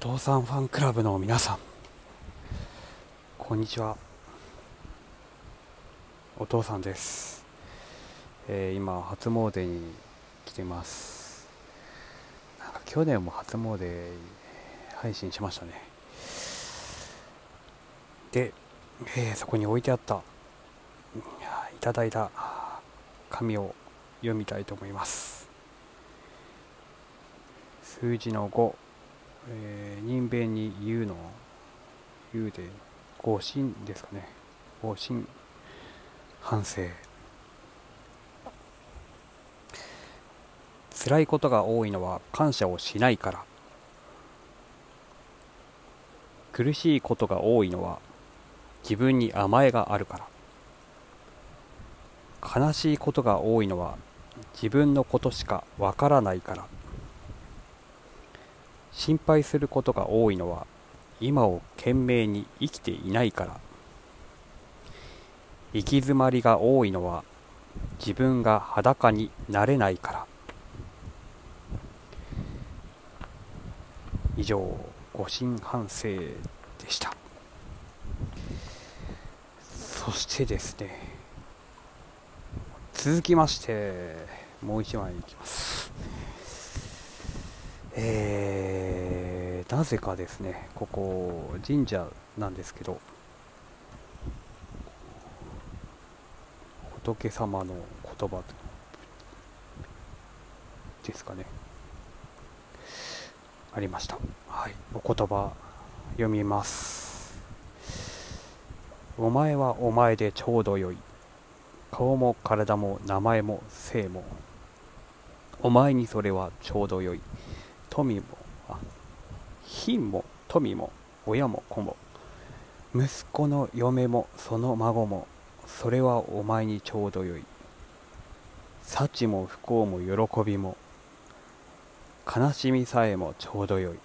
父さんファンクラブの皆さんこんにちは。お父さんです、えー今初詣に来てます。なんか去年も初詣配信しましたね。で、えーそこに置いてあったいいただいた紙を読みたいと思います。数字の5えー人弁に言うの言うで誤信ですかね。誤信反省。辛いことが多いのは感謝をしないから。苦しいことが多いのは自分に甘えがあるから。悲しいことが多いのは自分のことしかわからないから。心配することが多いのは今を懸命に生きていないから。行き詰まりが多いのは自分が裸になれないから。以上誤信反省でした。そしてですね続きましてもう一枚いきます。えー、なぜかですねここ神社なんですけど仏様の言葉ですかね。ありました。はい。お言葉読みます。お前はお前でちょうどよい。顔も体も名前も性も。お前にそれはちょうどよい。富もあ品も富も親も子も息子の嫁もその孫もそれはお前にちょうどよい。幸も不幸も喜びも悲しみさえもちょうどよい。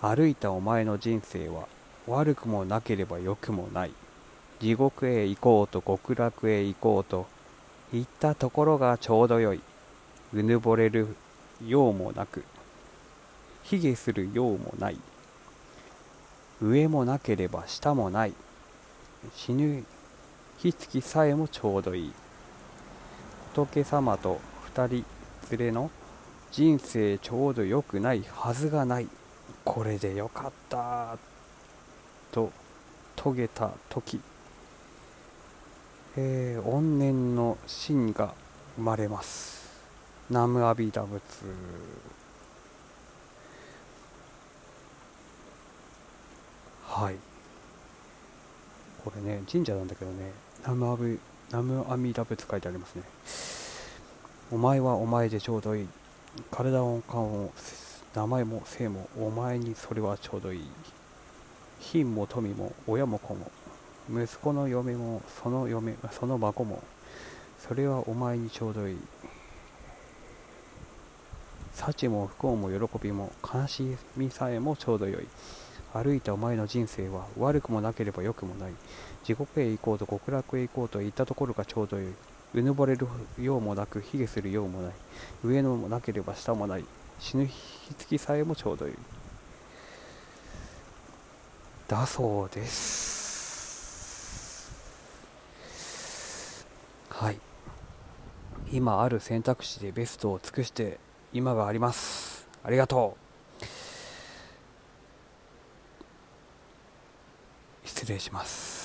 歩いたお前の人生は悪くもなければ良くもない。地獄へ行こうと極楽へ行こうと行ったところがちょうどよい。うぬぼれるようもなく卑下するようもない。上もなければ下もない。死ぬ日月さえもちょうどいい。仏様と二人連れの人生ちょうど良くないはずがない。これでよかった。と遂げた時。えー、怨念の真が生まれます。ナムアビダ仏。はい。これね神社なんだけどねナムアビナムアミダ仏書いてありますね。お前はお前でちょうどいい。体も顔も名前も姓もお前にそれはちょうどいい。品も富も親も子も息子の嫁もその嫁その孫もそれはお前にちょうどいい。幸も不幸も喜びも悲しみさえもちょうどよい。歩いたお前の人生は悪くもなければ良くもない。地獄へ行こうと極楽へ行こうと言ったところがちょうどよい。うぬぼれるようもなく卑下するようもない。上のもなければ下もない。死ぬ日月さえもちょうどよい。だそうです。はい。今ある選択肢でベストを尽くして今があります。ありがとう。失礼します。